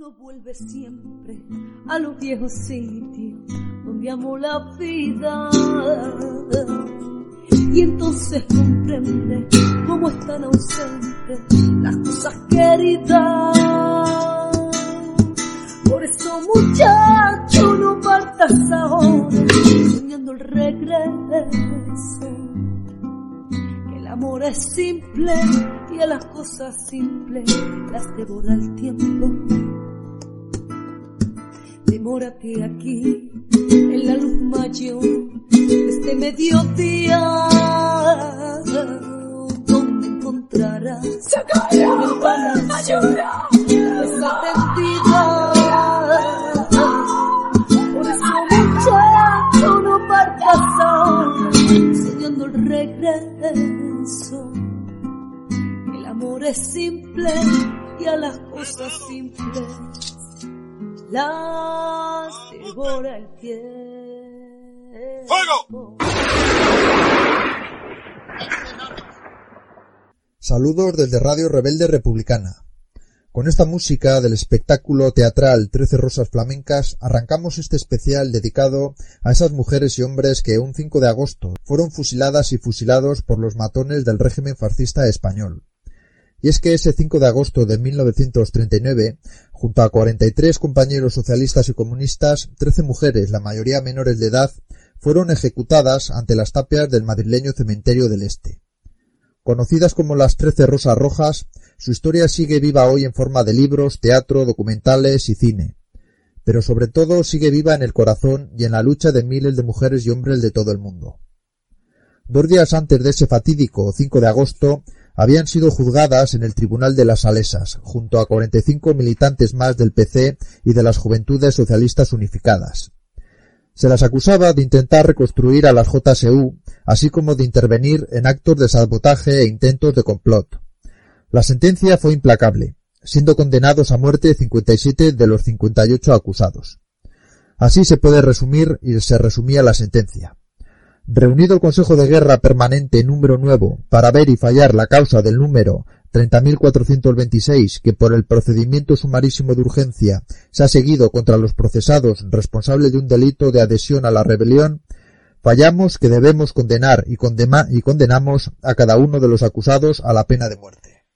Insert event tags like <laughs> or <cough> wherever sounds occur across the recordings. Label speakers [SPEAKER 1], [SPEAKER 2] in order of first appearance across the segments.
[SPEAKER 1] Uno vuelve siempre a los viejos sitios donde amó la vida. Y entonces comprende cómo están ausentes las cosas queridas. Por eso muchacho no partas ahora soñando el regreso. Que el amor es simple y a las cosas simples las devora el tiempo. Demórate aquí en la luz mayor de este mediodía donde encontrarás el palacio desatendida. Por eso muchacho no partas soñando el regreso. El amor es simple y a las cosas simples las devora el tiempo.
[SPEAKER 2] ¡Fuego!
[SPEAKER 3] Saludos desde Radio Rebelde Republicana. Con esta música del espectáculo teatral Trece Rosas Flamencas arrancamos este especial dedicado a esas mujeres y hombres que un 5 de agosto fueron fusiladas y fusilados por los matones del régimen fascista español. Y es que ese 5 de agosto de 1939, junto a 43 compañeros socialistas y comunistas, 13 mujeres, la mayoría menores de edad, fueron ejecutadas ante las tapias del madrileño cementerio del Este. Conocidas como las Trece Rosas Rojas, su historia sigue viva hoy en forma de libros, teatro, documentales y cine. Pero sobre todo sigue viva en el corazón y en la lucha de miles de mujeres y hombres de todo el mundo. Dos días antes de ese fatídico 5 de agosto, habían sido juzgadas en el Tribunal de las Salesas, junto a 45 militantes más del PC y de las Juventudes Socialistas Unificadas. Se las acusaba de intentar reconstruir a las JSU, así como de intervenir en actos de sabotaje e intentos de complot. La sentencia fue implacable, siendo condenados a muerte 57 de los 58 acusados. Así se puede resumir y se resumía la sentencia. Reunido el Consejo de Guerra Permanente número nuevo para ver y fallar la causa del número 30.426 que por el procedimiento sumarísimo de urgencia se ha seguido contra los procesados responsables de un delito de adhesión a la rebelión, fallamos que debemos condenar y, y condenamos a cada uno de los acusados a la pena de muerte.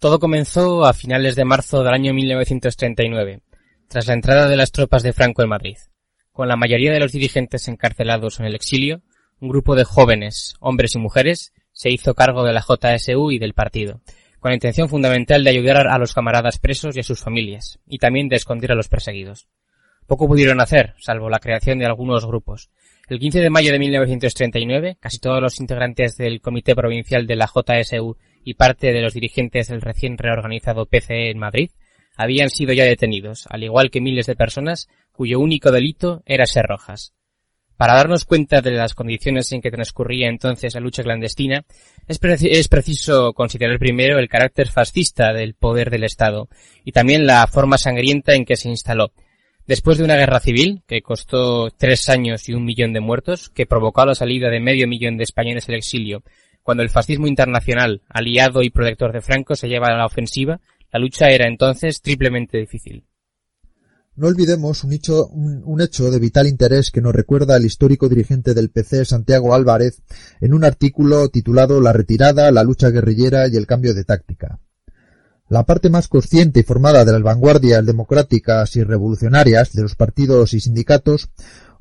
[SPEAKER 4] Todo comenzó a finales de marzo del año 1939, tras la entrada de las tropas de Franco en Madrid. Con la mayoría de los dirigentes encarcelados en el exilio, un grupo de jóvenes, hombres y mujeres, se hizo cargo de la JSU y del partido, con la intención fundamental de ayudar a los camaradas presos y a sus familias, y también de esconder a los perseguidos. Poco pudieron hacer, salvo la creación de algunos grupos. El 15 de mayo de 1939, casi todos los integrantes del Comité Provincial de la JSU y parte de los dirigentes del recién reorganizado PCE en Madrid habían sido ya detenidos, al igual que miles de personas cuyo único delito era ser rojas. Para darnos cuenta de las condiciones en que transcurría entonces la lucha clandestina, es, preciso considerar primero el carácter fascista del poder del Estado y también la forma sangrienta en que se instaló. Después de una guerra civil, que costó tres años y un millón de muertos, que provocó la salida de medio millón de españoles al exilio, cuando el fascismo internacional, aliado y protector de Franco, se lleva a la ofensiva, la lucha era entonces triplemente difícil.
[SPEAKER 3] No olvidemos un hecho, de vital interés que nos recuerda el histórico dirigente del PC Santiago Álvarez en un artículo titulado La retirada, la lucha guerrillera y el cambio de táctica. La parte más consciente y formada de las vanguardias democráticas y revolucionarias de los partidos y sindicatos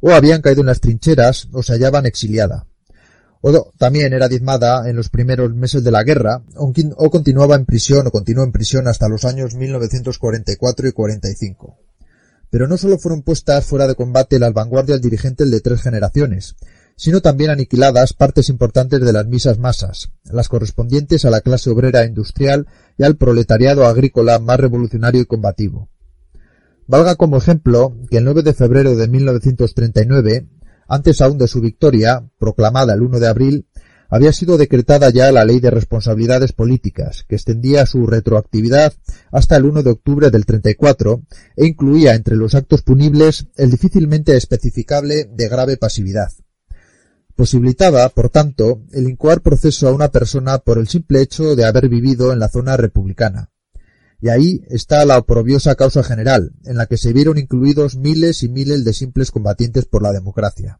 [SPEAKER 3] o habían caído en las trincheras o se hallaban exiliada. O también era diezmada en los primeros meses de la guerra o, o continuaba en prisión o continuó en prisión hasta los años 1944 y 45. Pero no solo fueron puestas fuera de combate las vanguardias dirigentes de tres generaciones, sino también aniquiladas partes importantes de las misas masas, las correspondientes a la clase obrera industrial y al proletariado agrícola más revolucionario y combativo. Valga como ejemplo que el 9 de febrero de 1939, antes aún de su victoria, proclamada el 1 de abril, había sido decretada ya la Ley de Responsabilidades Políticas, que extendía su retroactividad hasta el 1 de octubre del 34 e incluía entre los actos punibles el difícilmente especificable de grave pasividad. Posibilitaba, por tanto, el incoar proceso a una persona por el simple hecho de haber vivido en la zona republicana.
[SPEAKER 5] Y ahí está la oprobiosa causa general, en la que se vieron incluidos miles y miles de simples combatientes por la democracia.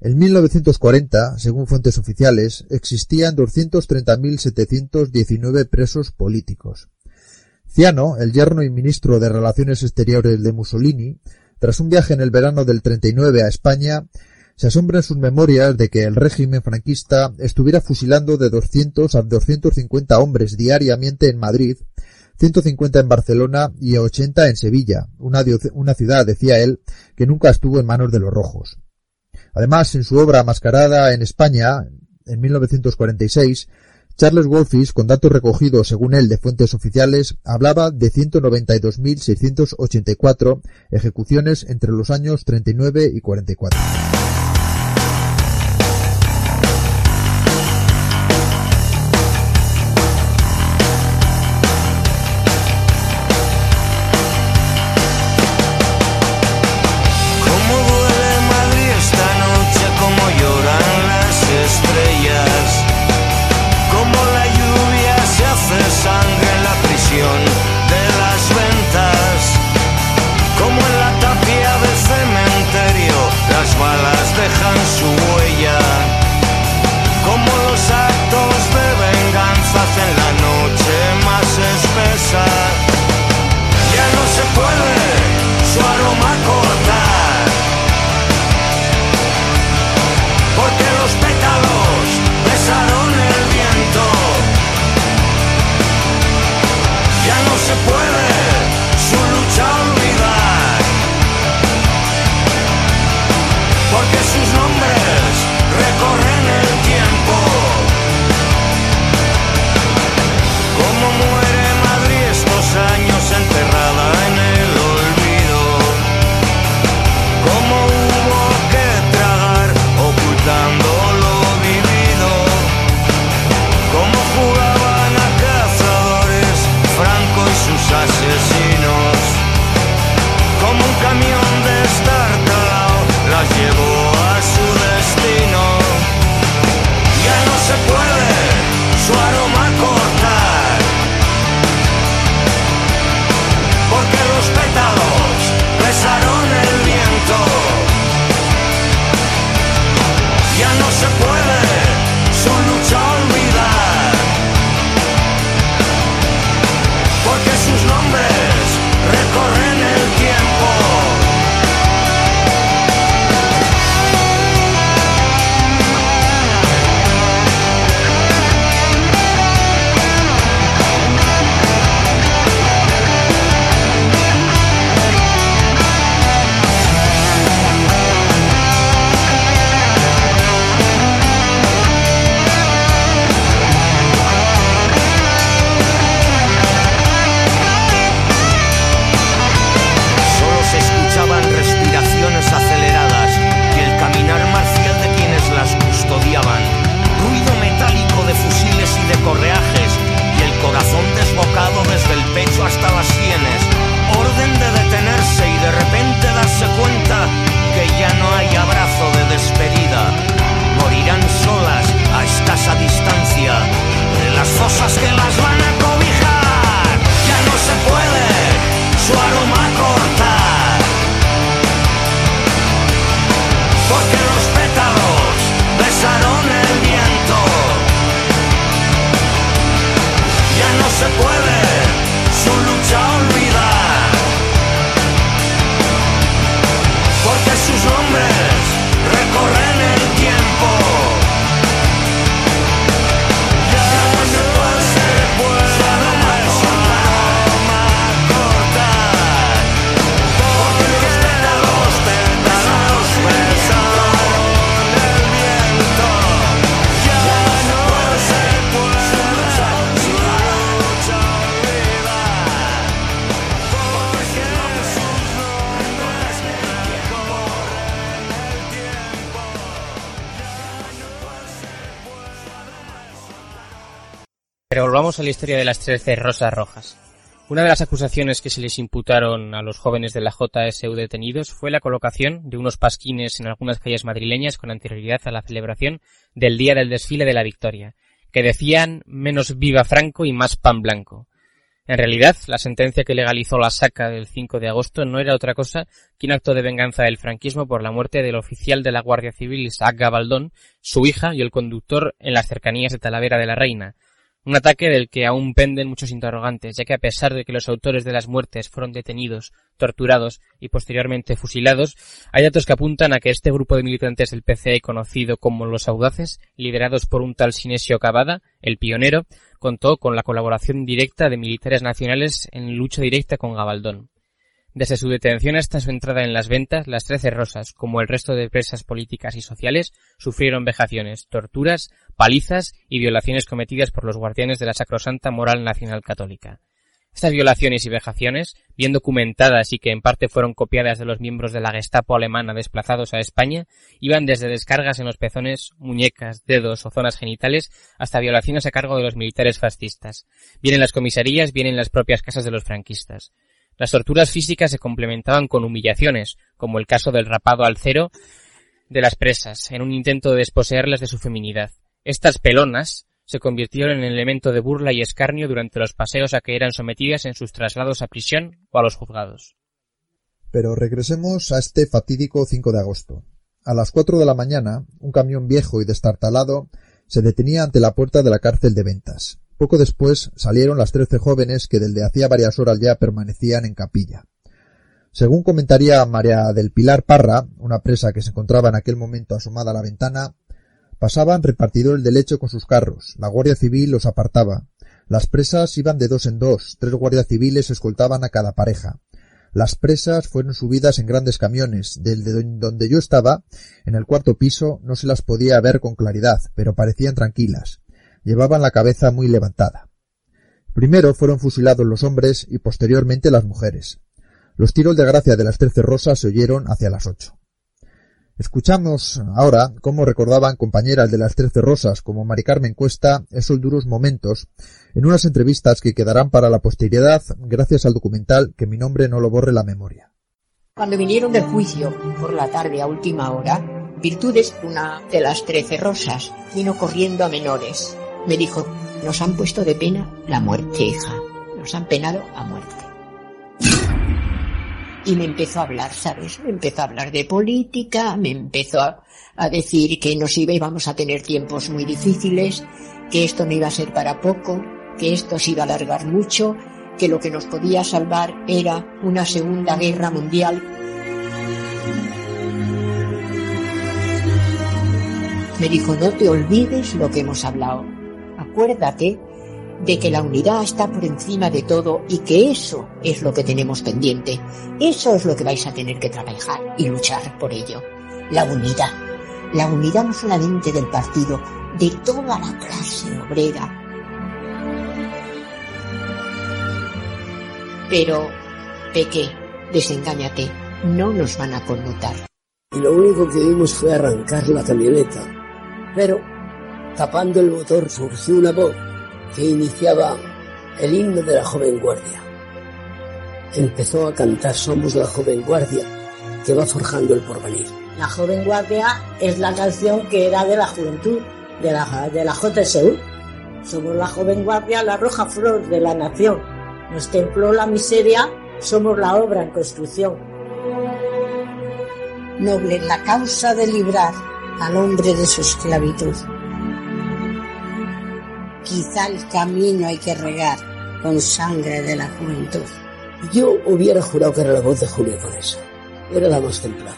[SPEAKER 5] En 1940, según fuentes oficiales, existían 230.719 presos políticos. Ciano, el yerno y ministro de Relaciones Exteriores de Mussolini, tras un viaje en el verano del 39 a España, se asombra en sus memorias de que el régimen franquista estuviera fusilando de 200 a 250 hombres diariamente en Madrid, 150 en Barcelona y 80 en Sevilla, una, una ciudad, decía él, que nunca estuvo en manos de los rojos. Además, en su obra Mascarada en España, en 1946, Charles Wolfis, con datos recogidos según él de fuentes oficiales, hablaba de 192.684 ejecuciones entre los años 39 y 44.
[SPEAKER 4] A la historia de las trece rosas rojas. Una de las acusaciones que se les imputaron a los jóvenes de la JSU detenidos fue la colocación de unos pasquines en algunas calles madrileñas con anterioridad a la celebración del día del desfile de la victoria, que decían menos viva Franco y más pan blanco. En realidad, la sentencia que legalizó la saca del 5 de agosto no era otra cosa que un acto de venganza del franquismo por la muerte del oficial de la Guardia Civil Isaac Gabaldón, su hija y el conductor en las cercanías de Talavera de la Reina, un ataque del que aún penden muchos interrogantes, ya que a pesar de que los autores de las muertes fueron detenidos, torturados y posteriormente fusilados, hay datos que apuntan a que este grupo de militantes del PCE conocido como los Audaces, liderados por un tal Sinesio Cavada, el pionero, contó con la colaboración directa de militares nacionales en lucha directa con Gabaldón. Desde su detención hasta su entrada en las ventas, las Trece Rosas, como el resto de presas políticas y sociales, sufrieron vejaciones, torturas, palizas y violaciones cometidas por los guardianes de la sacrosanta moral nacional católica. Estas violaciones y vejaciones, bien documentadas y que en parte fueron copiadas de los miembros de la Gestapo alemana desplazados a España, iban desde descargas en los pezones, muñecas, dedos o zonas genitales hasta violaciones a cargo de los militares fascistas, bien en las comisarías, bien en las propias casas de los franquistas. Las torturas físicas se complementaban con humillaciones, como el caso del rapado al cero de las presas, en un intento de desposeerlas de su feminidad. Estas pelonas se convirtieron en elemento de burla y escarnio durante los paseos a que eran sometidas en sus traslados a prisión o a los juzgados.
[SPEAKER 3] Pero regresemos a este fatídico 5 de agosto. A las cuatro de la mañana, un camión viejo y destartalado se detenía ante la puerta de la cárcel de ventas. Poco después salieron las trece jóvenes que desde hacía varias horas ya permanecían en capilla. Según comentaría María del Pilar Parra, una presa que se encontraba en aquel momento asomada a la ventana, pasaban repartidores de leche con sus carros, la Guardia Civil los apartaba, las presas iban de dos en dos, tres guardias civiles escoltaban a cada pareja. Las presas fueron subidas en grandes camiones, desde donde yo estaba, en el cuarto piso, no se las podía ver con claridad, pero parecían tranquilas llevaban la cabeza muy levantada. Primero fueron fusilados los hombres y posteriormente las mujeres. Los tiros de gracia de las trece rosas se oyeron hacia las ocho. Escuchamos ahora cómo recordaban compañeras de las trece rosas como Mari Carmen Cuesta esos duros momentos en unas entrevistas que quedarán para la posteridad gracias al documental que mi nombre no lo borre la memoria.
[SPEAKER 6] Cuando vinieron del juicio por la tarde a última hora, Virtudes, una de las trece rosas, vino corriendo a menores me dijo, nos han puesto de pena la muerte, hija. Nos han penado a muerte. Y me empezó a hablar, ¿sabes? Me empezó a hablar de política, me empezó a, decir que nos íbamos a tener tiempos muy difíciles, que esto no iba a ser para poco, que esto se iba a alargar mucho, que lo que nos podía salvar era una segunda guerra mundial. Me dijo, no te olvides lo que hemos hablado acuérdate de que la unidad está por encima de todo y que eso es lo que tenemos pendiente. Eso es lo que vais a tener que trabajar y luchar por ello. La unidad. La unidad no solamente del partido, de toda la clase obrera. Pero, Peque, desengáñate, no nos van a conmutar.
[SPEAKER 7] Y lo único que vimos fue arrancar la camioneta. Pero Tapando el motor surgió una voz que iniciaba el himno de la joven guardia. Empezó a cantar Somos la joven guardia que va forjando el porvenir.
[SPEAKER 8] La joven guardia es la canción que era de la juventud, de la, de la JSU. Somos la joven guardia, la roja flor de la nación. Nos templó la miseria, somos la obra en construcción.
[SPEAKER 6] Noble la causa de librar al hombre de su esclavitud. Quizá el camino hay que regar con sangre de la juventud.
[SPEAKER 7] Yo hubiera jurado que era la voz de Julio Conesa. Era la más templada,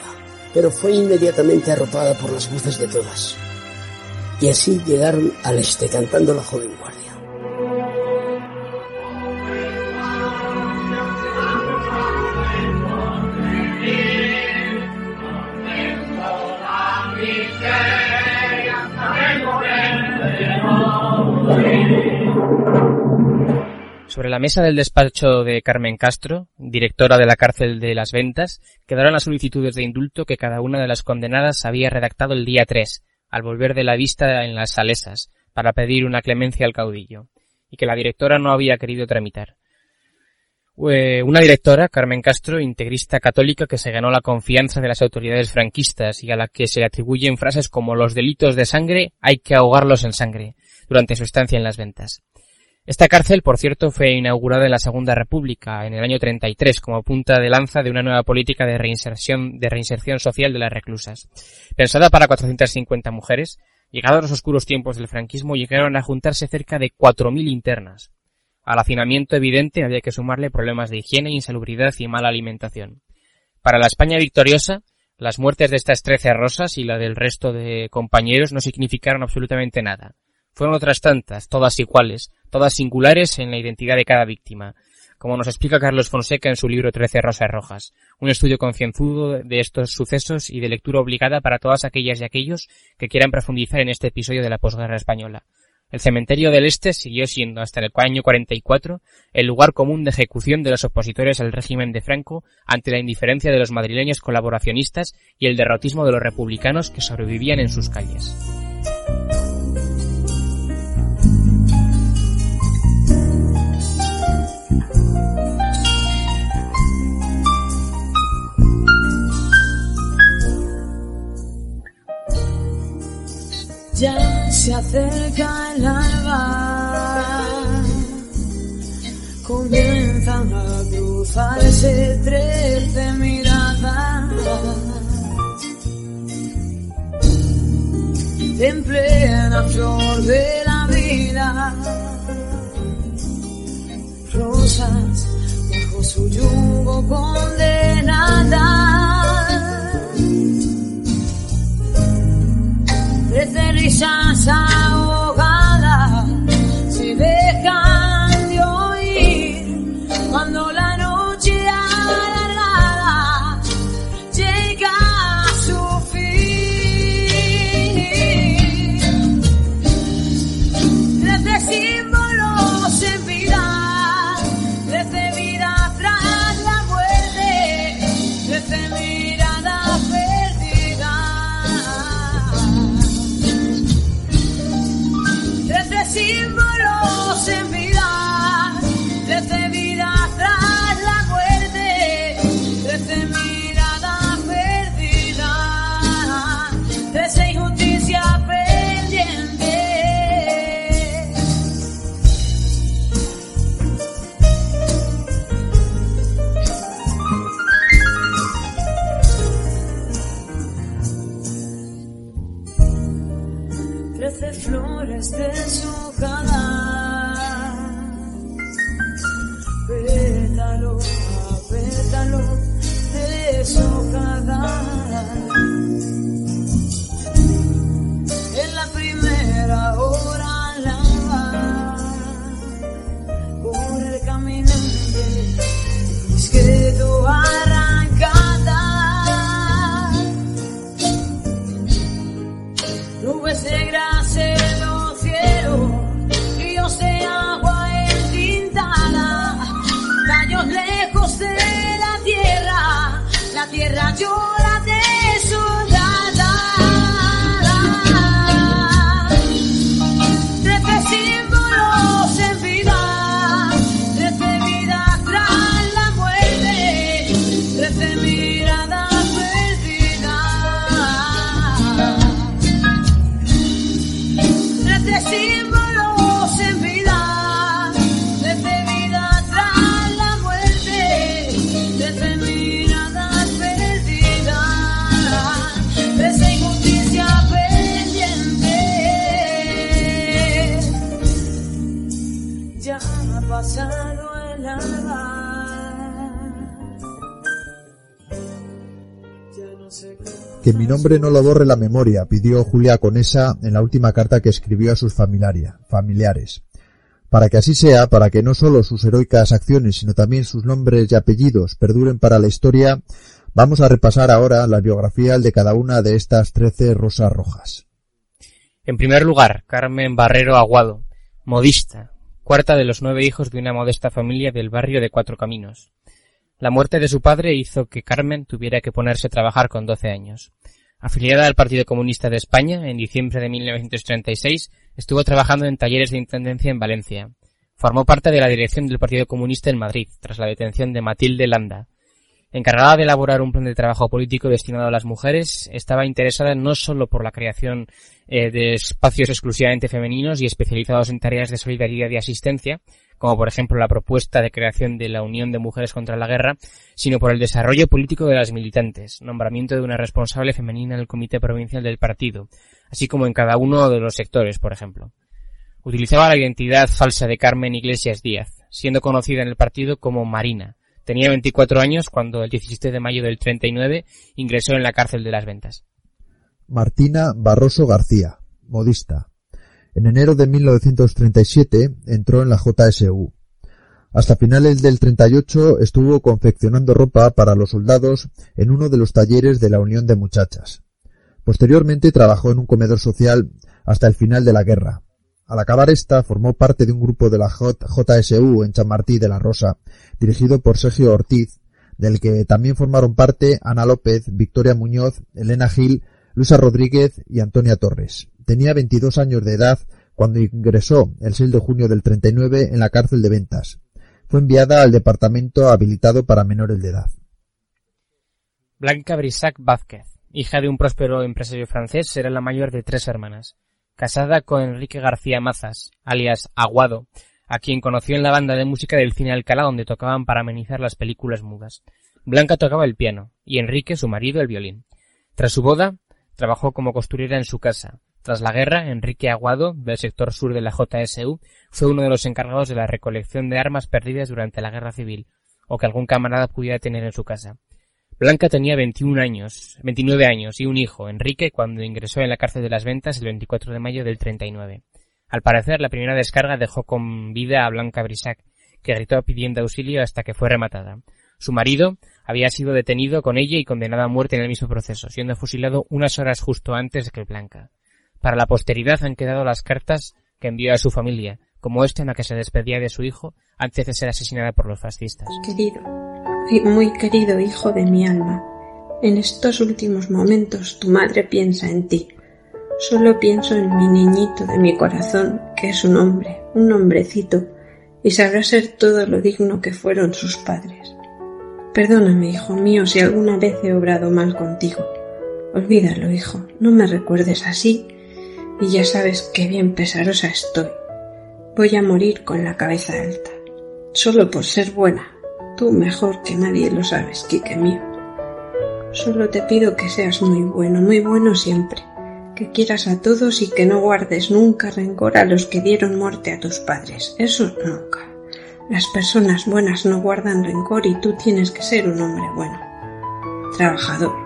[SPEAKER 7] pero fue inmediatamente arropada por las voces de todas. Y así llegaron al este cantando la joven guardia.
[SPEAKER 4] Sobre la mesa del despacho de Carmen Castro, directora de la cárcel de las ventas, quedaron las solicitudes de indulto que cada una de las condenadas había redactado el día 3, al volver de la vista en las salesas, para pedir una clemencia al caudillo, y que la directora no había querido tramitar. Una directora, Carmen Castro, integrista católica que se ganó la confianza de las autoridades franquistas y a la que se atribuyen frases como los delitos de sangre hay que ahogarlos en sangre durante su estancia en las ventas. Esta cárcel, por cierto, fue inaugurada en la Segunda República, en el año 33, como punta de lanza de una nueva política de reinserción, de reinserción social de las reclusas. Pensada para 450 mujeres, llegados los oscuros tiempos del franquismo llegaron a juntarse cerca de 4.000 internas. Al hacinamiento evidente había que sumarle problemas de higiene, insalubridad y mala alimentación. Para la España victoriosa, las muertes de estas trece rosas y la del resto de compañeros no significaron absolutamente nada. Fueron otras tantas, todas iguales, todas singulares en la identidad de cada víctima, como nos explica Carlos Fonseca en su libro Trece Rosas Rojas, un estudio concienzudo de estos sucesos y de lectura obligada para todas aquellas y aquellos que quieran profundizar en este episodio de la posguerra española. El cementerio del Este siguió siendo hasta el año 44 el lugar común de ejecución de los opositores al régimen de Franco ante la indiferencia de los madrileños colaboracionistas y el derrotismo de los republicanos que sobrevivían en sus calles.
[SPEAKER 9] Ya se acerca el alba, comienzan a cruzarse trece miradas. En plena flor de la vida, rosas bajo su yugo condenadas. Trece risas
[SPEAKER 3] Que mi nombre no lo borre la memoria, pidió Julia Conesa en la última carta que escribió a sus familiares. Para que así sea, para que no solo sus heroicas acciones, sino también sus nombres y apellidos perduren para la historia, vamos a repasar ahora la biografía de cada una de estas trece rosas rojas.
[SPEAKER 4] En primer lugar, Carmen Barrero Aguado, modista, cuarta de los nueve hijos de una modesta familia del barrio de Cuatro Caminos. La muerte de su padre hizo que Carmen tuviera que ponerse a trabajar con 12 años. Afiliada al Partido Comunista de España, en diciembre de 1936 estuvo trabajando en talleres de intendencia en Valencia. Formó parte de la dirección del Partido Comunista en Madrid, tras la detención de Matilde Landa. Encargada de elaborar un plan de trabajo político destinado a las mujeres, estaba interesada no solo por la creación eh, de espacios exclusivamente femeninos y especializados en tareas de solidaridad y asistencia, como por ejemplo la propuesta de creación de la Unión de Mujeres contra la Guerra, sino por el desarrollo político de las militantes, nombramiento de una responsable femenina en el Comité Provincial del Partido, así como en cada uno de los sectores, por ejemplo. Utilizaba la identidad falsa de Carmen Iglesias Díaz, siendo conocida en el partido como Marina, Tenía 24 años cuando el 17 de mayo del 39 ingresó en la cárcel de las ventas.
[SPEAKER 3] Martina Barroso García, modista. En enero de 1937 entró en la JSU. Hasta finales del 38 estuvo confeccionando ropa para los soldados en uno de los talleres de la Unión de Muchachas. Posteriormente trabajó en un comedor social hasta el final de la guerra. Al acabar esta, formó parte de un grupo de la JSU en Chamartí de la Rosa, dirigido por Sergio Ortiz, del que también formaron parte Ana López, Victoria Muñoz, Elena Gil, Luisa Rodríguez y Antonia Torres. Tenía 22 años de edad cuando ingresó el 6 de junio del 39 en la cárcel de Ventas. Fue enviada al departamento habilitado para menores de edad.
[SPEAKER 4] Blanca Brissac Vázquez, hija de un próspero empresario francés, era la mayor de tres hermanas casada con Enrique García Mazas, alias Aguado, a quien conoció en la banda de música del cine Alcalá donde tocaban para amenizar las películas mudas. Blanca tocaba el piano y Enrique, su marido, el violín. Tras su boda, trabajó como costurera en su casa. Tras la guerra, Enrique Aguado, del sector sur de la JSU, fue uno de los encargados de la recolección de armas perdidas durante la guerra civil, o que algún camarada pudiera tener en su casa. Blanca tenía 21 años, 29 años y un hijo, Enrique, cuando ingresó en la cárcel de las ventas el 24 de mayo del 39. Al parecer, la primera descarga dejó con vida a Blanca Brisac, que gritó pidiendo auxilio hasta que fue rematada. Su marido había sido detenido con ella y condenado a muerte en el mismo proceso, siendo fusilado unas horas justo antes que Blanca. Para la posteridad han quedado las cartas que envió a su familia, como esta en la que se despedía de su hijo antes de ser asesinada por los fascistas.
[SPEAKER 10] Querido, muy querido hijo de mi alma, en estos últimos momentos tu madre piensa en ti. Solo pienso en mi niñito de mi corazón, que es un hombre, un hombrecito, y sabrá ser todo lo digno que fueron sus padres. Perdóname, hijo mío, si alguna vez he obrado mal contigo. Olvídalo, hijo, no me recuerdes así, y ya sabes qué bien pesarosa estoy. Voy a morir con la cabeza alta, solo por ser buena, Tú mejor que nadie lo sabes, Quique mío. Solo te pido que seas muy bueno, muy bueno siempre, que quieras a todos y que no guardes nunca rencor a los que dieron muerte a tus padres. Eso nunca. Las personas buenas no guardan rencor y tú tienes que ser un hombre bueno. Trabajador.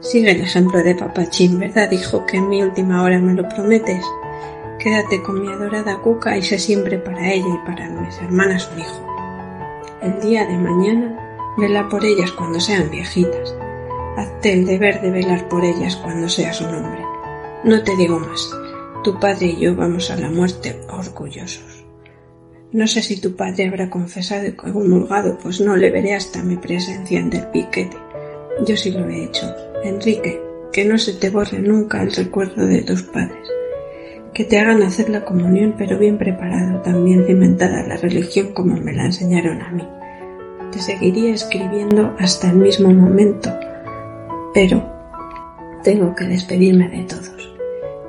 [SPEAKER 10] Sigue el ejemplo de Papachín, ¿verdad, hijo, que en mi última hora me lo prometes? Quédate con mi adorada Cuca y sé siempre para ella y para mis hermanas un hijo el día de mañana, vela por ellas cuando sean viejitas. Hazte el deber de velar por ellas cuando seas un hombre. No te digo más. Tu padre y yo vamos a la muerte orgullosos. No sé si tu padre habrá confesado y comulgado, pues no le veré hasta mi presencia en el piquete. Yo sí lo he hecho. Enrique, que no se te borre nunca el recuerdo de tus padres. Que te hagan hacer la comunión, pero bien preparado, también cimentada la religión como me la enseñaron a mí. Te seguiría escribiendo hasta el mismo momento, pero tengo que despedirme de todos.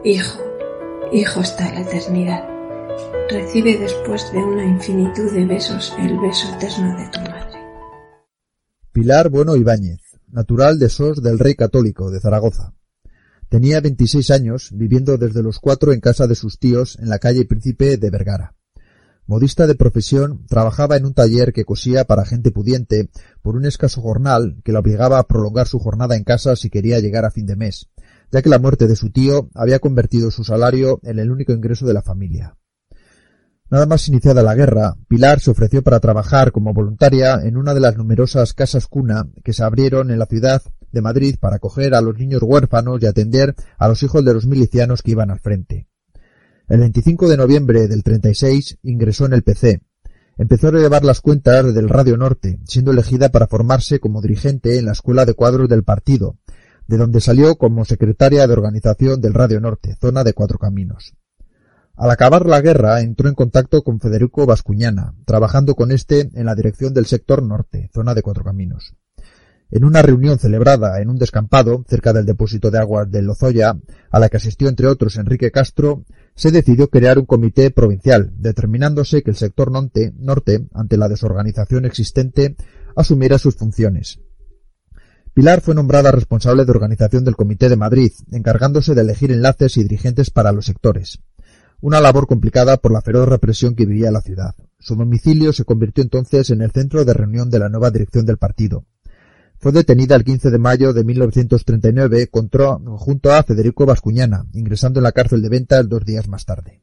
[SPEAKER 10] Hijo, hijo hasta la eternidad. Recibe después de una infinitud de besos el beso eterno de tu madre.
[SPEAKER 3] Pilar Bueno Ibáñez, natural de Sos del Rey Católico de Zaragoza. Tenía 26 años, viviendo desde los cuatro en casa de sus tíos en la calle Príncipe de Vergara. Modista de profesión, trabajaba en un taller que cosía para gente pudiente por un escaso jornal que la obligaba a prolongar su jornada en casa si quería llegar a fin de mes, ya que la muerte de su tío había convertido su salario en el único ingreso de la familia. Nada más iniciada la guerra, Pilar se ofreció para trabajar como voluntaria en una de las numerosas casas cuna que se abrieron en la ciudad de Madrid para acoger a los niños huérfanos y atender a los hijos de los milicianos que iban al frente. El 25 de noviembre del 36 ingresó en el PC. Empezó a llevar las cuentas del Radio Norte, siendo elegida para formarse como dirigente en la Escuela de Cuadros del Partido, de donde salió como secretaria de organización del Radio Norte, zona de Cuatro Caminos. Al acabar la guerra entró en contacto con Federico Bascuñana, trabajando con éste en la dirección del sector norte, zona de Cuatro Caminos. En una reunión celebrada en un descampado cerca del depósito de aguas de Lozoya, a la que asistió entre otros Enrique Castro, se decidió crear un comité provincial, determinándose que el sector norte, norte ante la desorganización existente, asumiera sus funciones. Pilar fue nombrada responsable de organización del Comité de Madrid, encargándose de elegir enlaces y dirigentes para los sectores. Una labor complicada por la feroz represión que vivía la ciudad. Su domicilio se convirtió entonces en el centro de reunión de la nueva dirección del partido. Fue detenida el 15 de mayo de 1939 contra, junto a Federico Bascuñana, ingresando en la cárcel de Ventas dos días más tarde.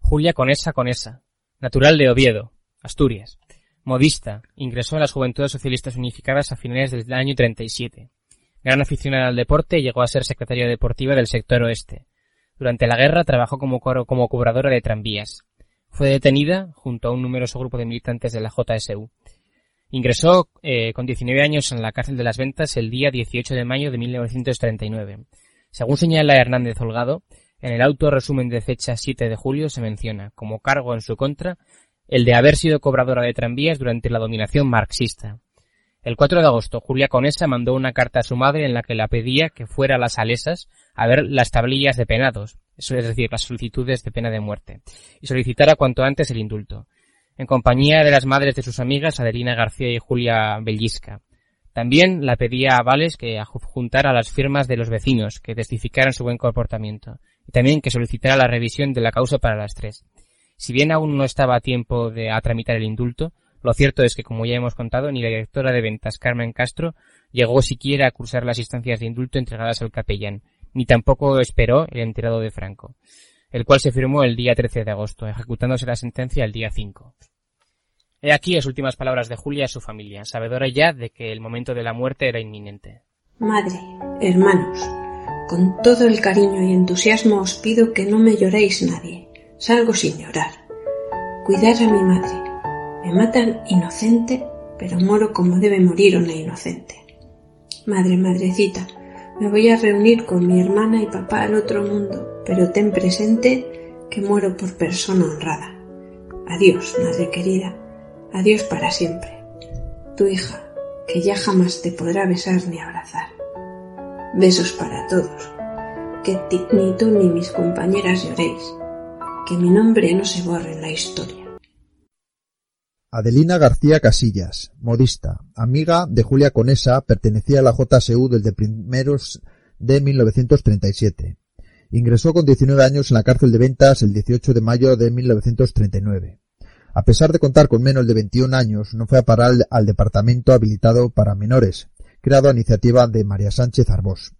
[SPEAKER 4] Julia Conesa Conesa, natural de Oviedo, Asturias. Modista, ingresó a las Juventudes Socialistas Unificadas a finales del año 37. Gran aficionada al deporte, llegó a ser secretaria deportiva del sector oeste. Durante la guerra trabajó como, como cobradora de tranvías. Fue detenida junto a un numeroso grupo de militantes de la JSU. Ingresó eh, con 19 años en la cárcel de las ventas el día 18 de mayo de 1939. Según señala Hernández Holgado, en el auto resumen de fecha 7 de julio se menciona como cargo en su contra el de haber sido cobradora de tranvías durante la dominación marxista. El 4 de agosto, Julia Conesa mandó una carta a su madre en la que la pedía que fuera a las Salesas a ver las tablillas de penados, es decir, las solicitudes de pena de muerte, y solicitara cuanto antes el indulto en compañía de las madres de sus amigas Adelina García y Julia Bellisca. También la pedía a Vales que juntara las firmas de los vecinos que testificaran su buen comportamiento y también que solicitara la revisión de la causa para las tres. Si bien aún no estaba a tiempo de a tramitar el indulto, lo cierto es que, como ya hemos contado, ni la directora de ventas Carmen Castro llegó siquiera a cursar las instancias de indulto entregadas al capellán, ni tampoco esperó el enterado de Franco el cual se firmó el día 13 de agosto, ejecutándose la sentencia el día 5. He aquí las últimas palabras de Julia a su familia, sabedora ya de que el momento de la muerte era inminente.
[SPEAKER 10] Madre, hermanos, con todo el cariño y entusiasmo os pido que no me lloréis nadie. Salgo sin llorar. Cuidad a mi madre. Me matan inocente, pero moro como debe morir una inocente. Madre, madrecita, me voy a reunir con mi hermana y papá al otro mundo, pero ten presente que muero por persona honrada. Adiós, madre querida. Adiós para siempre. Tu hija, que ya jamás te podrá besar ni abrazar. Besos para todos. Que ni tú ni mis compañeras lloréis. Que mi nombre no se borre en la historia.
[SPEAKER 3] Adelina García Casillas, modista, amiga de Julia Conesa, pertenecía a la JSU desde primeros de 1937. Ingresó con 19 años en la cárcel de ventas el 18 de mayo de 1939. A pesar de contar con menos de 21 años, no fue a parar al departamento habilitado para menores, creado a iniciativa de María Sánchez Arbós.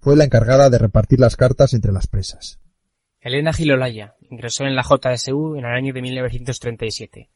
[SPEAKER 3] Fue la encargada de repartir las cartas entre las presas.
[SPEAKER 4] Elena Gilolaya ingresó en la JSU en el año de 1937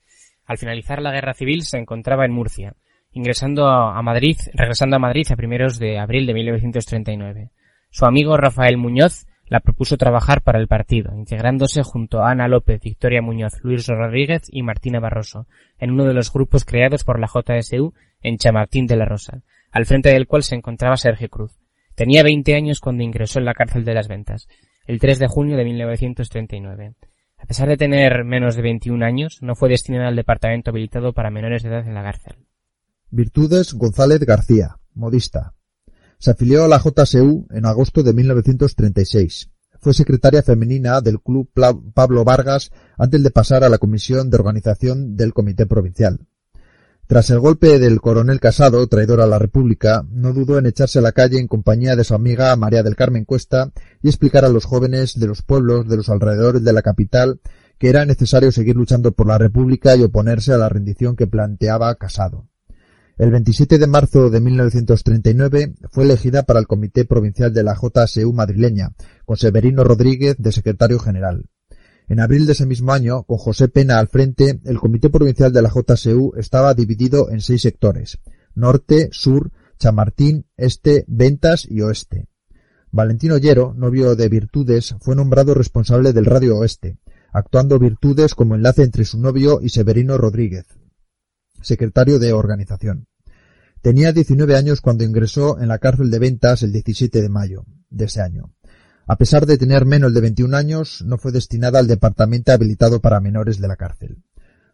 [SPEAKER 4] al finalizar la guerra civil se encontraba en Murcia, ingresando a Madrid, regresando a Madrid a primeros de abril de 1939. Su amigo Rafael Muñoz la propuso trabajar para el partido, integrándose junto a Ana López, Victoria Muñoz, Luis Rodríguez y Martina Barroso, en uno de los grupos creados por la JSU en Chamartín de la Rosa, al frente del cual se encontraba Sergio Cruz. Tenía 20 años cuando ingresó en la cárcel de las ventas, el 3 de junio de 1939. A pesar de tener menos de 21 años, no fue destinado al departamento habilitado para menores de edad en la cárcel.
[SPEAKER 3] Virtudes González García, modista. Se afilió a la JSU en agosto de 1936. Fue secretaria femenina del Club Pablo Vargas antes de pasar a la Comisión de Organización del Comité Provincial. Tras el golpe del coronel Casado, traidor a la República, no dudó en echarse a la calle en compañía de su amiga María del Carmen Cuesta y explicar a los jóvenes de los pueblos de los alrededores de la capital que era necesario seguir luchando por la República y oponerse a la rendición que planteaba Casado. El 27 de marzo de 1939 fue elegida para el Comité Provincial de la JSU madrileña, con Severino Rodríguez de secretario general. En abril de ese mismo año, con José Pena al frente, el Comité Provincial de la JSU estaba dividido en seis sectores norte, sur, Chamartín, este, Ventas y Oeste. Valentino Llero, novio de Virtudes, fue nombrado responsable del Radio Oeste, actuando Virtudes como enlace entre su novio y Severino Rodríguez, secretario de organización. Tenía 19 años cuando ingresó en la cárcel de Ventas el 17 de mayo de ese año. A pesar de tener menos de 21 años, no fue destinada al departamento habilitado para menores de la cárcel.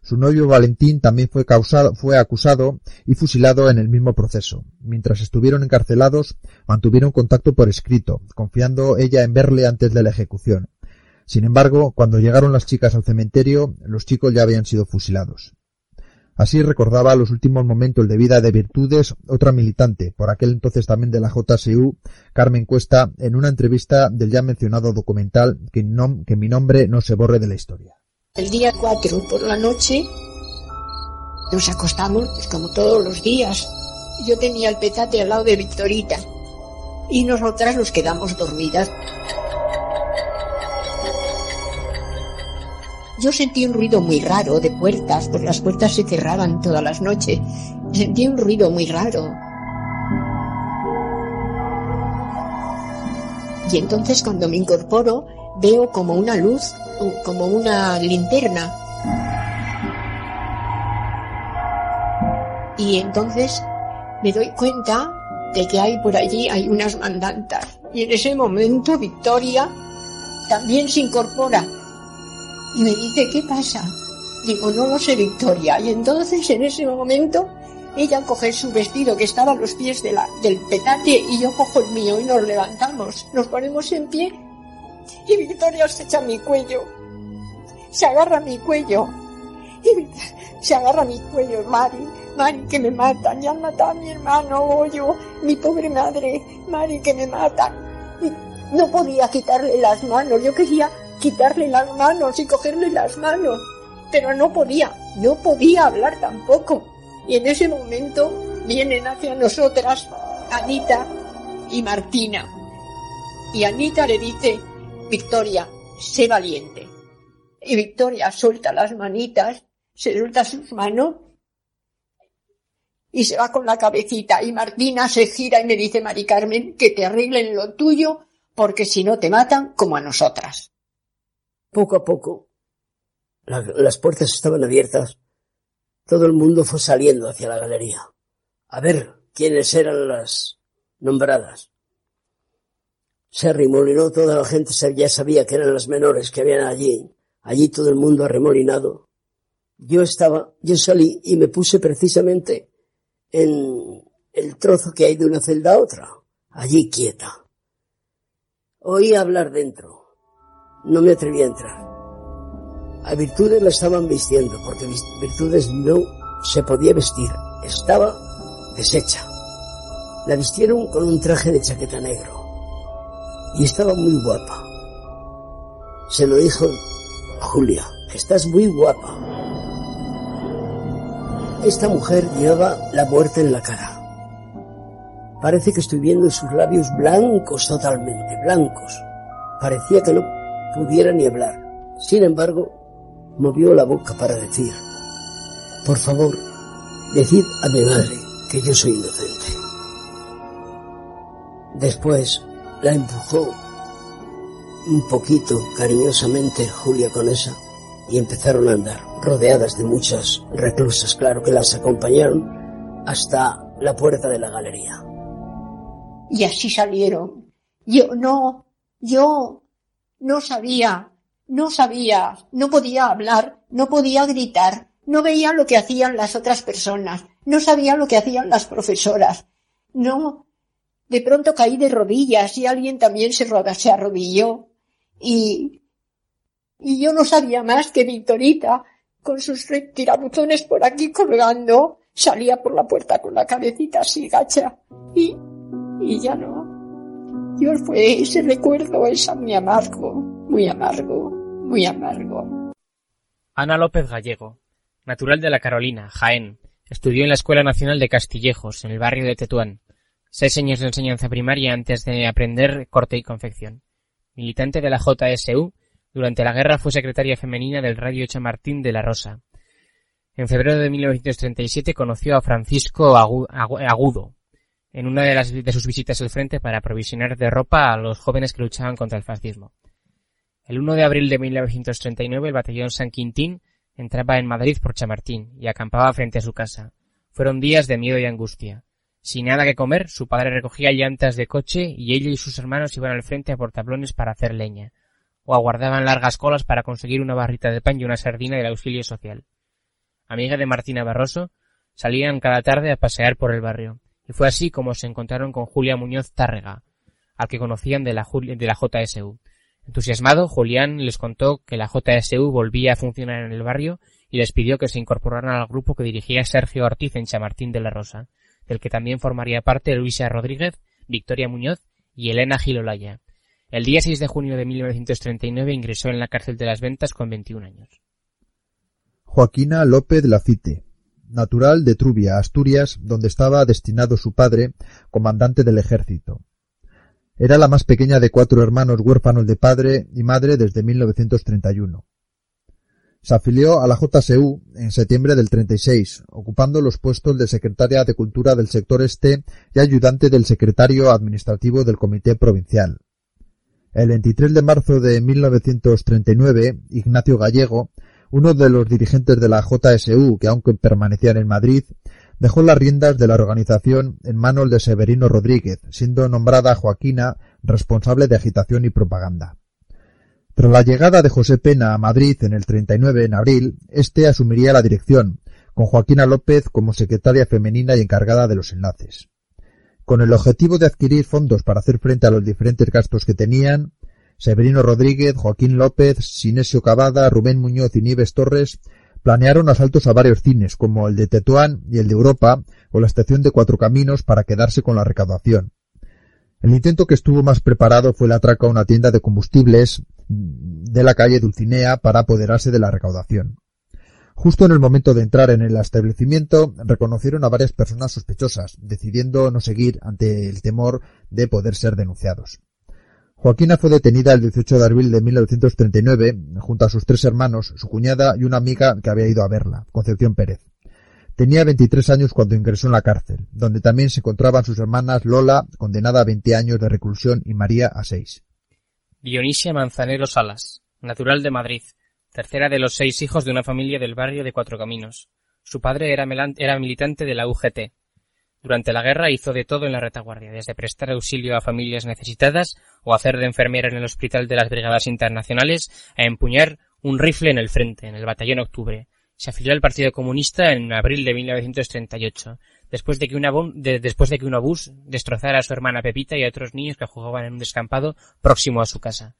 [SPEAKER 3] Su novio Valentín también fue, causado, fue acusado y fusilado en el mismo proceso. Mientras estuvieron encarcelados, mantuvieron contacto por escrito, confiando ella en verle antes de la ejecución. Sin embargo, cuando llegaron las chicas al cementerio, los chicos ya habían sido fusilados. Así recordaba los últimos momentos de vida de Virtudes, otra militante, por aquel entonces también de la JSU, Carmen Cuesta, en una entrevista del ya mencionado documental que, que mi nombre no se borre de la historia.
[SPEAKER 6] El día 4 por la noche nos acostamos pues, como todos los días. Yo tenía el petate al lado de Victorita y nosotras nos quedamos dormidas. Yo sentí un ruido muy raro de puertas, pues las puertas se cerraban todas las noches. Sentí un ruido muy raro. Y entonces cuando me incorporo veo como una luz como una linterna. Y entonces me doy cuenta de que hay por allí unas mandantas. Y en ese momento Victoria también se incorpora y me dice, ¿qué pasa? Digo, no lo sé, Victoria. Y entonces en ese momento ella coge su vestido que estaba a los pies de la, del petate y yo cojo el mío y nos levantamos, nos ponemos en pie y Victoria se echa a mi cuello, se agarra a mi cuello, y <laughs> se agarra a mi cuello, Mari, Mari que me matan, ya han matado a mi hermano, yo, mi pobre madre, Mari que me matan. Y no podía quitarle las manos, yo quería quitarle las manos y cogerle las manos, pero no podía, no podía hablar tampoco. Y en ese momento vienen hacia nosotras Anita y Martina. Y Anita le dice, Victoria, sé valiente. Y Victoria suelta las manitas, se suelta sus manos y se va con la cabecita. Y Martina se gira y me dice, Mari Carmen, que te arreglen lo tuyo, porque si no te matan como a nosotras.
[SPEAKER 7] Poco a poco, las puertas estaban abiertas. Todo el mundo fue saliendo hacia la galería. A ver quiénes eran las nombradas. Se arremolinó toda la gente, ya sabía que eran las menores que habían allí. Allí todo el mundo arremolinado. Yo estaba, yo salí y me puse precisamente en el trozo que hay de una celda a otra, allí quieta. Oí hablar dentro. No me atreví a entrar. A Virtudes la estaban vistiendo, porque Virtudes no se podía vestir. Estaba deshecha. La vistieron con un traje de chaqueta negro y estaba muy guapa. Se lo dijo Julia, estás muy guapa. Esta mujer llevaba la muerte en la cara. Parece que estoy viendo sus labios blancos totalmente, blancos. Parecía que no pudiera ni hablar. Sin embargo, movió la boca para decir, por favor, decid a mi madre que yo soy inocente. Después la empujó un poquito cariñosamente Julia Conesa y empezaron a andar, rodeadas de muchas reclusas, claro que las acompañaron hasta la puerta de la galería.
[SPEAKER 6] Y así salieron. Yo no, yo no sabía, no sabía, no podía hablar, no podía gritar, no veía lo que hacían las otras personas, no sabía lo que hacían las profesoras, no, de pronto caí de rodillas y alguien también se, se arrodilló y, y yo no sabía más que Victorita, con sus tirabuzones por aquí colgando, salía por la puerta con la cabecita así gacha y, y ya no. Fue ese recuerdo, esa muy amargo, muy amargo, muy amargo.
[SPEAKER 4] Ana López Gallego, natural de la Carolina, Jaén, estudió en la Escuela Nacional de Castillejos, en el barrio de Tetuán. Seis años de enseñanza primaria antes de aprender corte y confección. Militante de la JSU, durante la guerra fue secretaria femenina del Radio Chamartín de la Rosa. En febrero de 1937 conoció a Francisco Agudo en una de, las, de sus visitas al frente para aprovisionar de ropa a los jóvenes que luchaban contra el fascismo. El 1 de abril de 1939 el batallón San Quintín entraba en Madrid por Chamartín y acampaba frente a su casa. Fueron días de miedo y angustia. Sin nada que comer, su padre recogía llantas de coche y ella y sus hermanos iban al frente a por tablones para hacer leña, o aguardaban largas colas para conseguir una barrita de pan y una sardina del auxilio social. amiga de Martina Barroso, salían cada tarde a pasear por el barrio, y fue así como se encontraron con Julia Muñoz Tárrega, al que conocían de la, JSU. Entusiasmado, Julián les contó que la JSU volvía a funcionar en el barrio y les pidió que se incorporaran al grupo que dirigía Sergio Ortiz en Chamartín de la Rosa, del que también formaría parte Luisa Rodríguez, Victoria Muñoz y Elena Gilolaya. El día 6 de junio de 1939 ingresó en la cárcel de las ventas con 21 años.
[SPEAKER 3] Joaquina López Lafite, natural de Trubia, Asturias, donde estaba destinado su padre, comandante del ejército. Era la más pequeña de cuatro hermanos huérfanos de padre y madre desde 1931. Se afilió a la JSU en septiembre del 36, ocupando los puestos de secretaria de Cultura del sector este y ayudante del secretario administrativo del Comité Provincial. El 23 de marzo de 1939, Ignacio Gallego, uno de los dirigentes de la JSU que aunque permanecían en Madrid, dejó las riendas de la organización en manos de Severino Rodríguez, siendo nombrada Joaquina responsable de agitación y propaganda. Tras la llegada de José Pena a Madrid en el 39 en abril, este asumiría la dirección, con Joaquina López como secretaria femenina y encargada de los enlaces. Con el objetivo de adquirir fondos para hacer frente a los diferentes gastos que tenían, Severino Rodríguez, Joaquín López, Sinesio Cavada, Rubén Muñoz y Nieves Torres planearon asaltos a varios cines, como el de Tetuán y el de Europa, o la estación de Cuatro Caminos, para quedarse con la recaudación. El intento que estuvo más preparado fue el atraco a una tienda de combustibles de la calle Dulcinea para apoderarse de la recaudación. Justo en el momento de entrar en el establecimiento, reconocieron a varias personas sospechosas, decidiendo no seguir ante el temor de poder ser denunciados. Joaquina fue detenida el 18 de abril de 1939 junto a sus tres hermanos, su cuñada y una amiga que había ido a verla, Concepción Pérez. Tenía 23 años cuando ingresó en la cárcel, donde también se encontraban sus hermanas Lola, condenada a 20 años de reclusión, y María a 6.
[SPEAKER 4] Dionisia Manzanero Salas, natural de Madrid, tercera de los seis hijos de una familia del barrio de Cuatro Caminos. Su padre era, militante de la UGT, durante la guerra hizo de todo en la retaguardia, desde prestar auxilio a familias necesitadas o hacer de enfermera en el hospital de las Brigadas Internacionales a empuñar un rifle en el frente, en el Batallón Octubre. Se afilió al Partido Comunista en abril de 1938, después de que, una después de que un obús destrozara a su hermana Pepita y a otros niños que jugaban en un descampado próximo a su casa.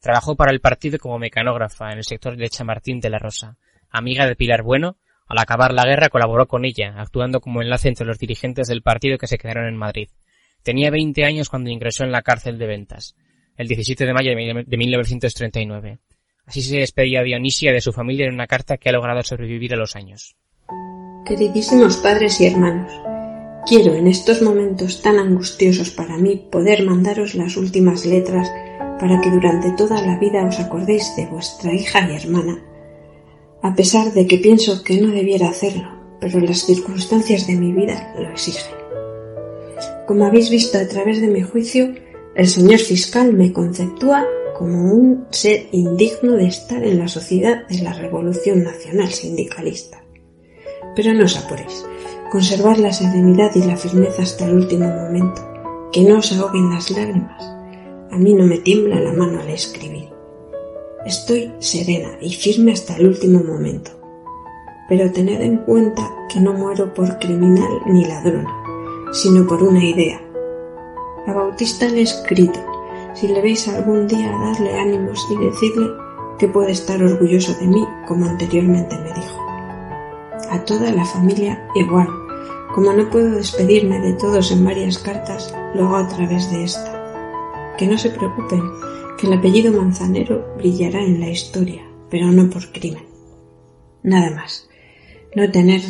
[SPEAKER 4] Trabajó para el partido como mecanógrafa en el sector de Chamartín de la Rosa. Amiga de Pilar Bueno, al acabar la guerra colaboró con ella, actuando como enlace entre los dirigentes del partido que se quedaron en Madrid. Tenía 20 años cuando ingresó en la cárcel de Ventas, el 17 de mayo de 1939. Así se despedía Dionisia de su familia en una carta que ha logrado sobrevivir a los años.
[SPEAKER 10] Queridísimos padres y hermanos, quiero en estos momentos tan angustiosos para mí poder mandaros las últimas letras para que durante toda la vida os acordéis de vuestra hija y hermana, a pesar de que pienso que no debiera hacerlo, pero las circunstancias de mi vida lo exigen. Como habéis visto a través de mi juicio, el señor fiscal me conceptúa como un ser indigno de estar en la sociedad de la Revolución Nacional Sindicalista. Pero no os apuréis, conservad la serenidad y la firmeza hasta el último momento, que no os ahoguen las lágrimas. A mí no me tiembla la mano al escribir. Estoy serena y firme hasta el último momento. Pero tened en cuenta que no muero por criminal ni ladrona, sino por una idea. A Bautista le he escrito, si le veis algún día darle ánimos y decirle que puede estar orgulloso de mí, como anteriormente me dijo. A toda la familia igual. Como no puedo despedirme de todos en varias cartas, lo hago a través de esta. Que no se preocupen, que el apellido Manzanero brillará en la historia, pero no por crimen. Nada más. No tener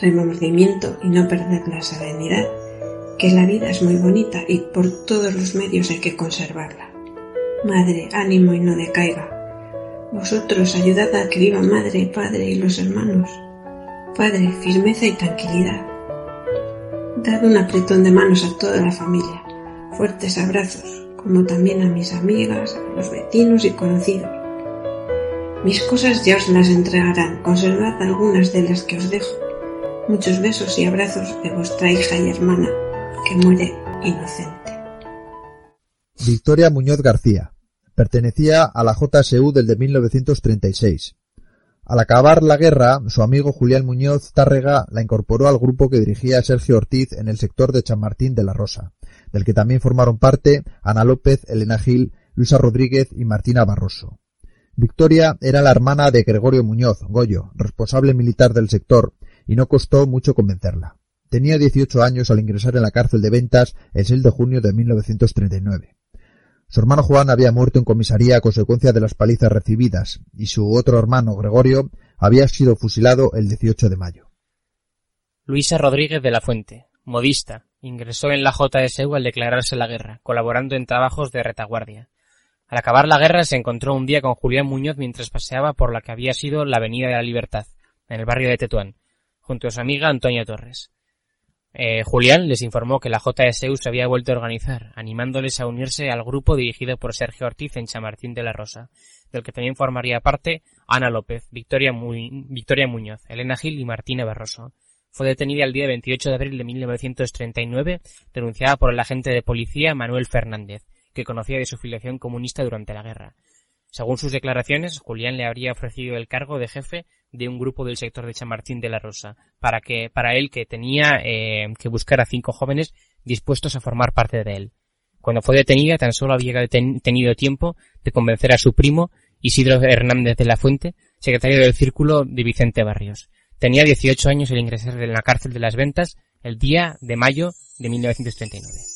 [SPEAKER 10] remordimiento y no perder la serenidad, que la vida es muy bonita y por todos los medios hay que conservarla. Madre, ánimo y no decaiga. Vosotros ayudad a que viva madre, padre y los hermanos. Padre, firmeza y tranquilidad. Dad un apretón de manos a toda la familia. Fuertes abrazos como también a mis amigas, a los vecinos y conocidos. Mis cosas ya os las entregarán, conservad algunas de las que os dejo. Muchos besos y abrazos de vuestra hija y hermana, que muere inocente.
[SPEAKER 3] Victoria Muñoz García. Pertenecía a la JSU del de 1936. Al acabar la guerra, su amigo Julián Muñoz Tárrega la incorporó al grupo que dirigía Sergio Ortiz en el sector de Chamartín de la Rosa, del que también formaron parte Ana López, Elena Gil, Luisa Rodríguez y Martina Barroso. Victoria era la hermana de Gregorio Muñoz, Goyo, responsable militar del sector, y no costó mucho convencerla. Tenía 18 años al ingresar en la cárcel de Ventas el 6 de junio de 1939. Su hermano Juan había muerto en comisaría a consecuencia de las palizas recibidas, y su otro hermano, Gregorio, había sido fusilado el 18 de mayo.
[SPEAKER 4] Luisa Rodríguez de la Fuente, modista, ingresó en la JSU al declararse la guerra, colaborando en trabajos de retaguardia. Al acabar la guerra se encontró un día con Julián Muñoz mientras paseaba por la que había sido la Avenida de la Libertad, en el barrio de Tetuán, junto a su amiga Antonia Torres. Eh, Julián les informó que la JSU se había vuelto a organizar, animándoles a unirse al grupo dirigido por Sergio Ortiz en Chamartín de la Rosa, del que también formaría parte Ana López, Victoria, Victoria Muñoz, Elena Gil y Martina Barroso. Fue detenida el día 28 de abril de 1939, denunciada por el agente de policía Manuel Fernández, que conocía de su filiación comunista durante la guerra. Según sus declaraciones, Julián le habría ofrecido el cargo de jefe de un grupo del sector de Chamartín de la Rosa, para que, para él que tenía eh, que buscar a cinco jóvenes dispuestos a formar parte de él. Cuando fue detenida tan solo había tenido tiempo de convencer a su primo Isidro Hernández de la Fuente, secretario del Círculo de Vicente Barrios. Tenía 18 años al ingresar en la cárcel de las ventas el día de mayo de 1939.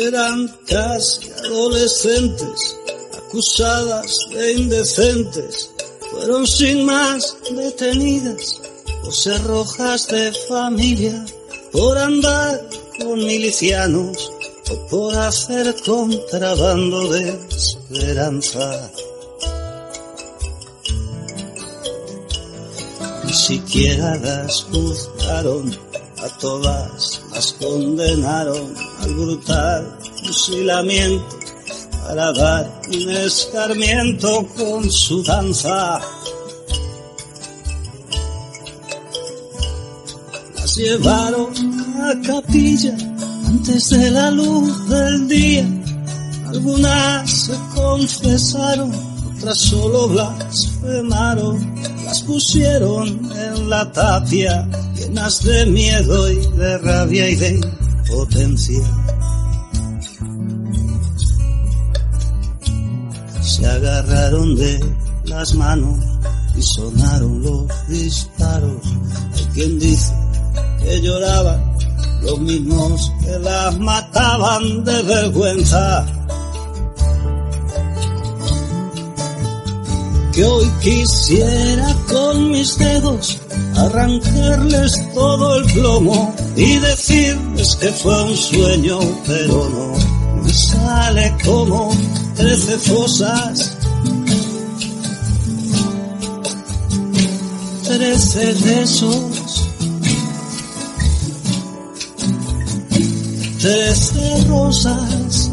[SPEAKER 11] eran casi adolescentes, acusadas de indecentes, fueron sin más detenidas ser rojas de familia por andar con milicianos o por hacer contrabando de esperanza. Ni siquiera las juzgaron a todas las condenaron al brutal fusilamiento para dar un escarmiento con su danza. Las llevaron capilla antes de la luz del día. Algunas se confesaron, otras solo blasfemaron. Las pusieron en la tapia llenas de miedo y de rabia y de impotencia. Se agarraron de las manos y sonaron los disparos. Hay quien dice que lloraban los mismos que las mataban de vergüenza. Que hoy quisiera con mis dedos arrancarles todo el plomo y decirles que fue un sueño, pero no me sale como trece fosas. Trece besos, trece rosas.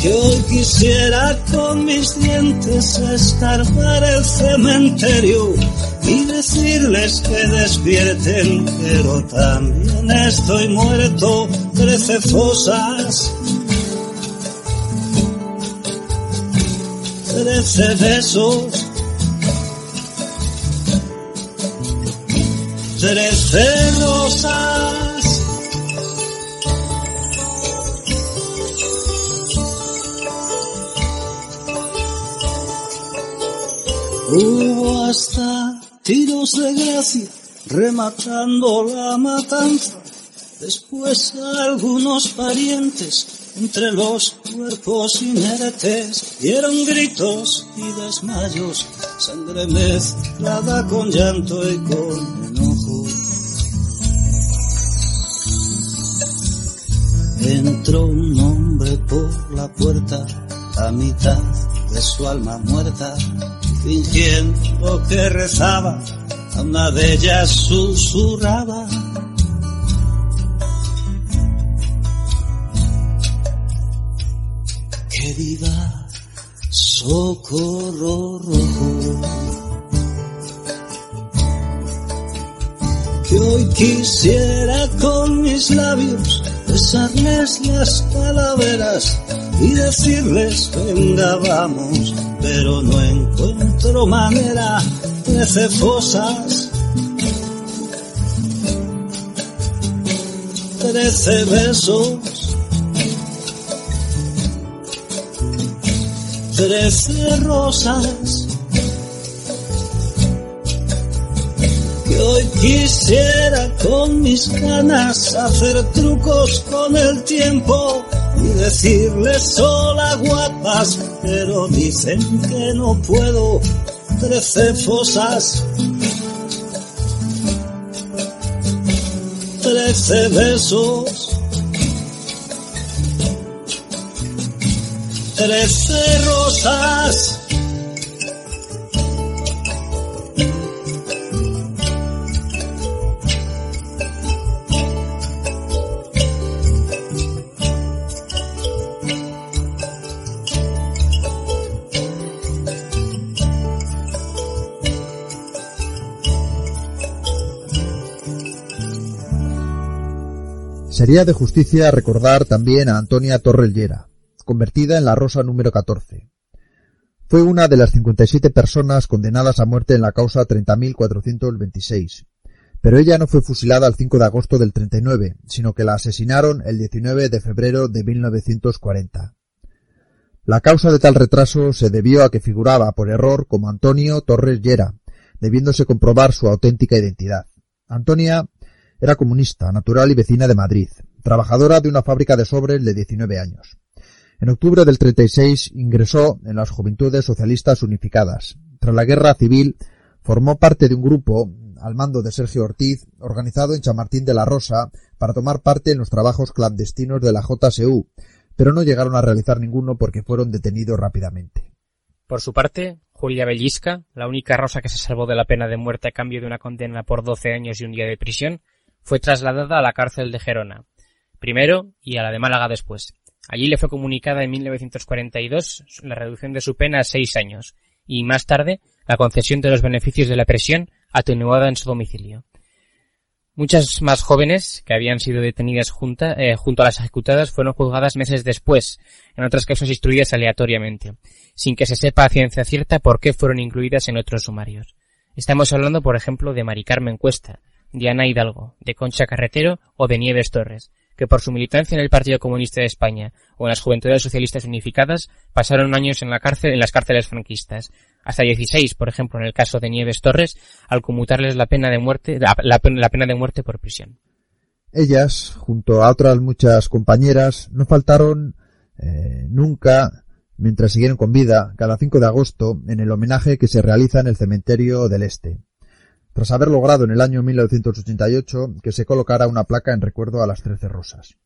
[SPEAKER 11] Que quisiera con mis dientes escarbar el cementerio y decirles que despierten, pero también estoy muerto, trece fosas, trece besos, trece rosas. Hubo hasta tiros de gracia rematando la matanza. Después algunos parientes entre los cuerpos inertes dieron gritos y desmayos, sangre mezclada con llanto y con Entró un hombre por la puerta a mitad de su alma muerta fingiendo que rezaba, a una de ellas susurraba. Que viva socorro rojo. hoy quisiera con mis labios besarles las calaveras y decirles venga vamos, pero no encuentro manera, trece fosas, trece besos, trece rosas. Que hoy quisiera con mis hacer trucos con el tiempo y decirles hola guapas, pero dicen que no puedo. Trece fosas, trece besos, trece rosas.
[SPEAKER 3] Sería de justicia recordar también a Antonia Torres Llera, convertida en la Rosa número 14. Fue una de las 57 personas condenadas a muerte en la causa 30.426, pero ella no fue fusilada el 5 de agosto del 39, sino que la asesinaron el 19 de febrero de 1940. La causa de tal retraso se debió a que figuraba por error como Antonio Torres Llera, debiéndose comprobar su auténtica identidad. Antonia era comunista, natural y vecina de Madrid, trabajadora de una fábrica de sobres de 19 años. En octubre del 36 ingresó en las Juventudes Socialistas Unificadas. Tras la guerra civil, formó parte de un grupo al mando de Sergio Ortiz, organizado en Chamartín de la Rosa, para tomar parte en los trabajos clandestinos de la JSU, pero no llegaron a realizar ninguno porque fueron detenidos rápidamente.
[SPEAKER 4] Por su parte, Julia Bellisca, la única rosa que se salvó de la pena de muerte a cambio de una condena por 12 años y un día de prisión, fue trasladada a la cárcel de Gerona, primero y a la de Málaga después. Allí le fue comunicada en 1942 la reducción de su pena a seis años y más tarde la concesión de los beneficios de la presión atenuada en su domicilio. Muchas más jóvenes que habían sido detenidas eh, junto a las ejecutadas fueron juzgadas meses después, en otras casos instruidas aleatoriamente, sin que se sepa a ciencia cierta por qué fueron incluidas en otros sumarios. Estamos hablando, por ejemplo, de Mari Carmen Cuesta, de Ana Hidalgo, de Concha Carretero o de Nieves Torres, que por su militancia en el Partido Comunista de España o en las Juventudes Socialistas Unificadas pasaron años en la cárcel en las cárceles franquistas, hasta 16, por ejemplo, en el caso de Nieves Torres, al conmutarles la pena de muerte, la, pena de muerte por prisión.
[SPEAKER 3] Ellas, junto a otras muchas compañeras, no faltaron eh, nunca, mientras siguieron con vida, cada 5 de agosto, en el homenaje que se realiza en el cementerio del Este tras haber logrado en el año 1988 que se colocara una placa en recuerdo a las Trece Rosas.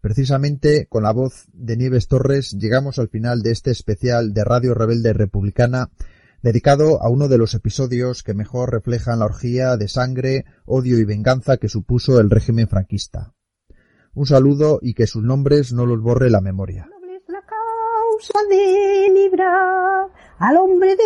[SPEAKER 3] Precisamente con la voz de Nieves Torres llegamos al final de este especial de Radio Rebelde Republicana dedicado a uno de los episodios que mejor reflejan la orgía de sangre, odio y venganza que supuso el régimen franquista. Un saludo y que sus nombres no los borre la memoria
[SPEAKER 12] de librar al hombre de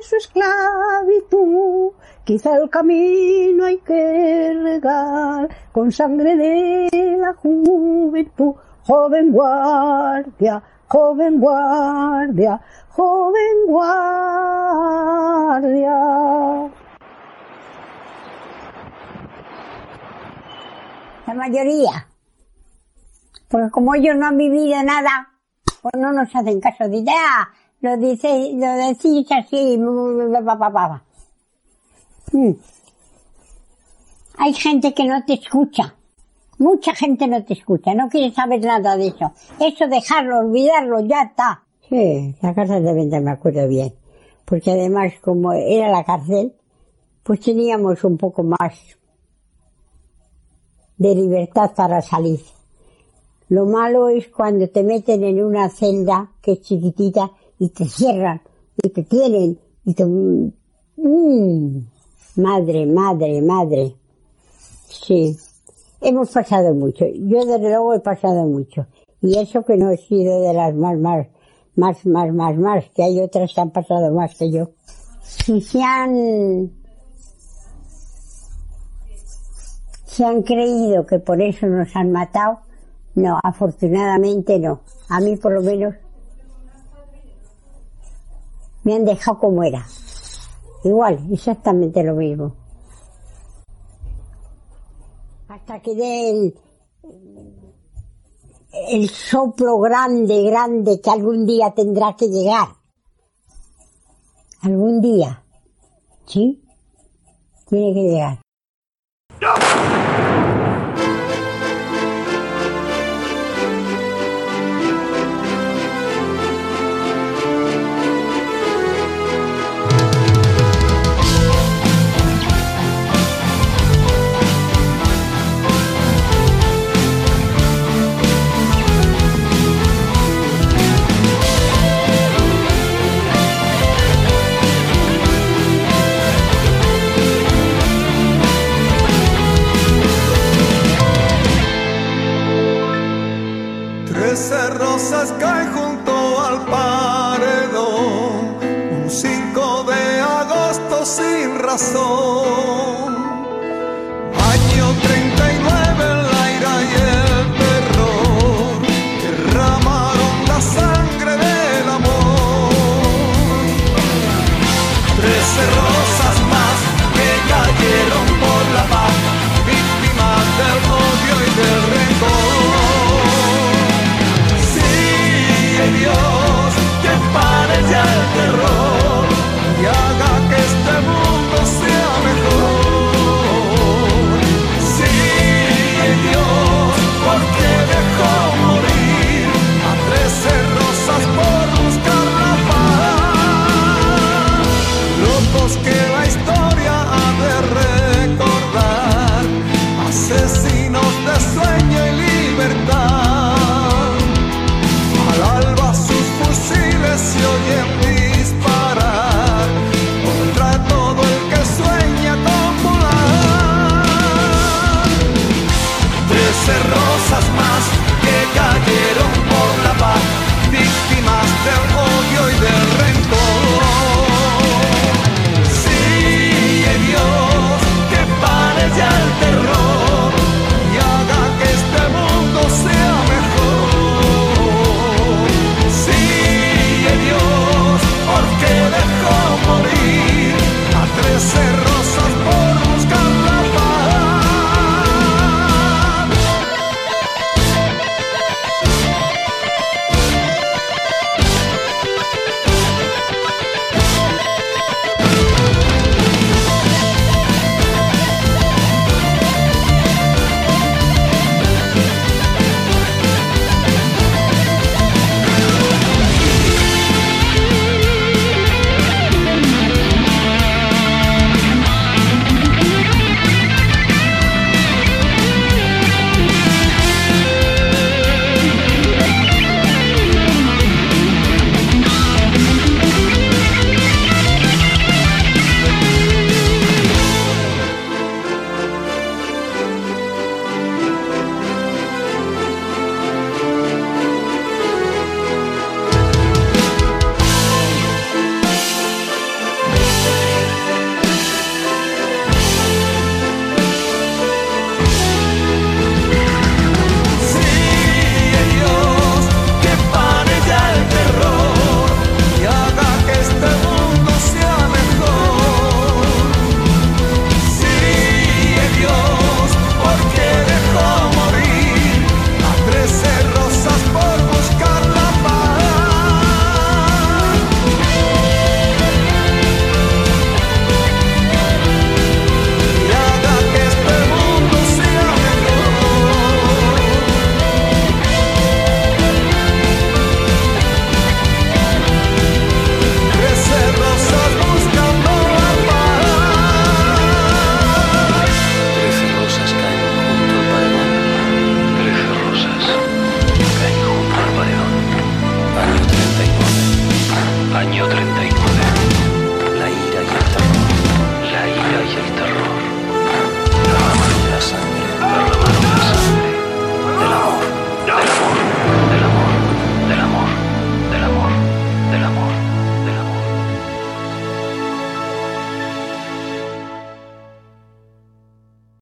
[SPEAKER 12] su esclavitud. Quizá el camino hay que regar con sangre de la juventud. Joven guardia, joven guardia, joven guardia. La mayoría. Porque como ellos no han vivido nada, pues no nos hacen caso. de ah, lo dice, lo decís así, mm. Hay gente que no te escucha. Mucha gente no te escucha, no quiere saber nada de eso. Eso dejarlo, olvidarlo, ya está. Sí, la cárcel de venta me acuerdo bien. Porque además, como era la cárcel, pues teníamos un poco más de libertad para salir. Lo malo es cuando te meten en una celda que es chiquitita y te cierran y te tienen y te... Mm, madre, madre, madre. Sí. Hemos pasado mucho. Yo desde luego he pasado mucho. Y eso que no he sido de las más, más, más, más, más, más, que hay otras que han pasado más que yo. Si se han se han creído que por eso nos han matado. No, afortunadamente no. A mí por lo menos me han dejado como era. Igual, exactamente lo mismo. Hasta que dé el, el soplo grande, grande que algún día tendrá que llegar. Algún día. ¿Sí? Tiene que llegar.
[SPEAKER 13] Rosas caen junto al paredón, un 5 de agosto sin razón.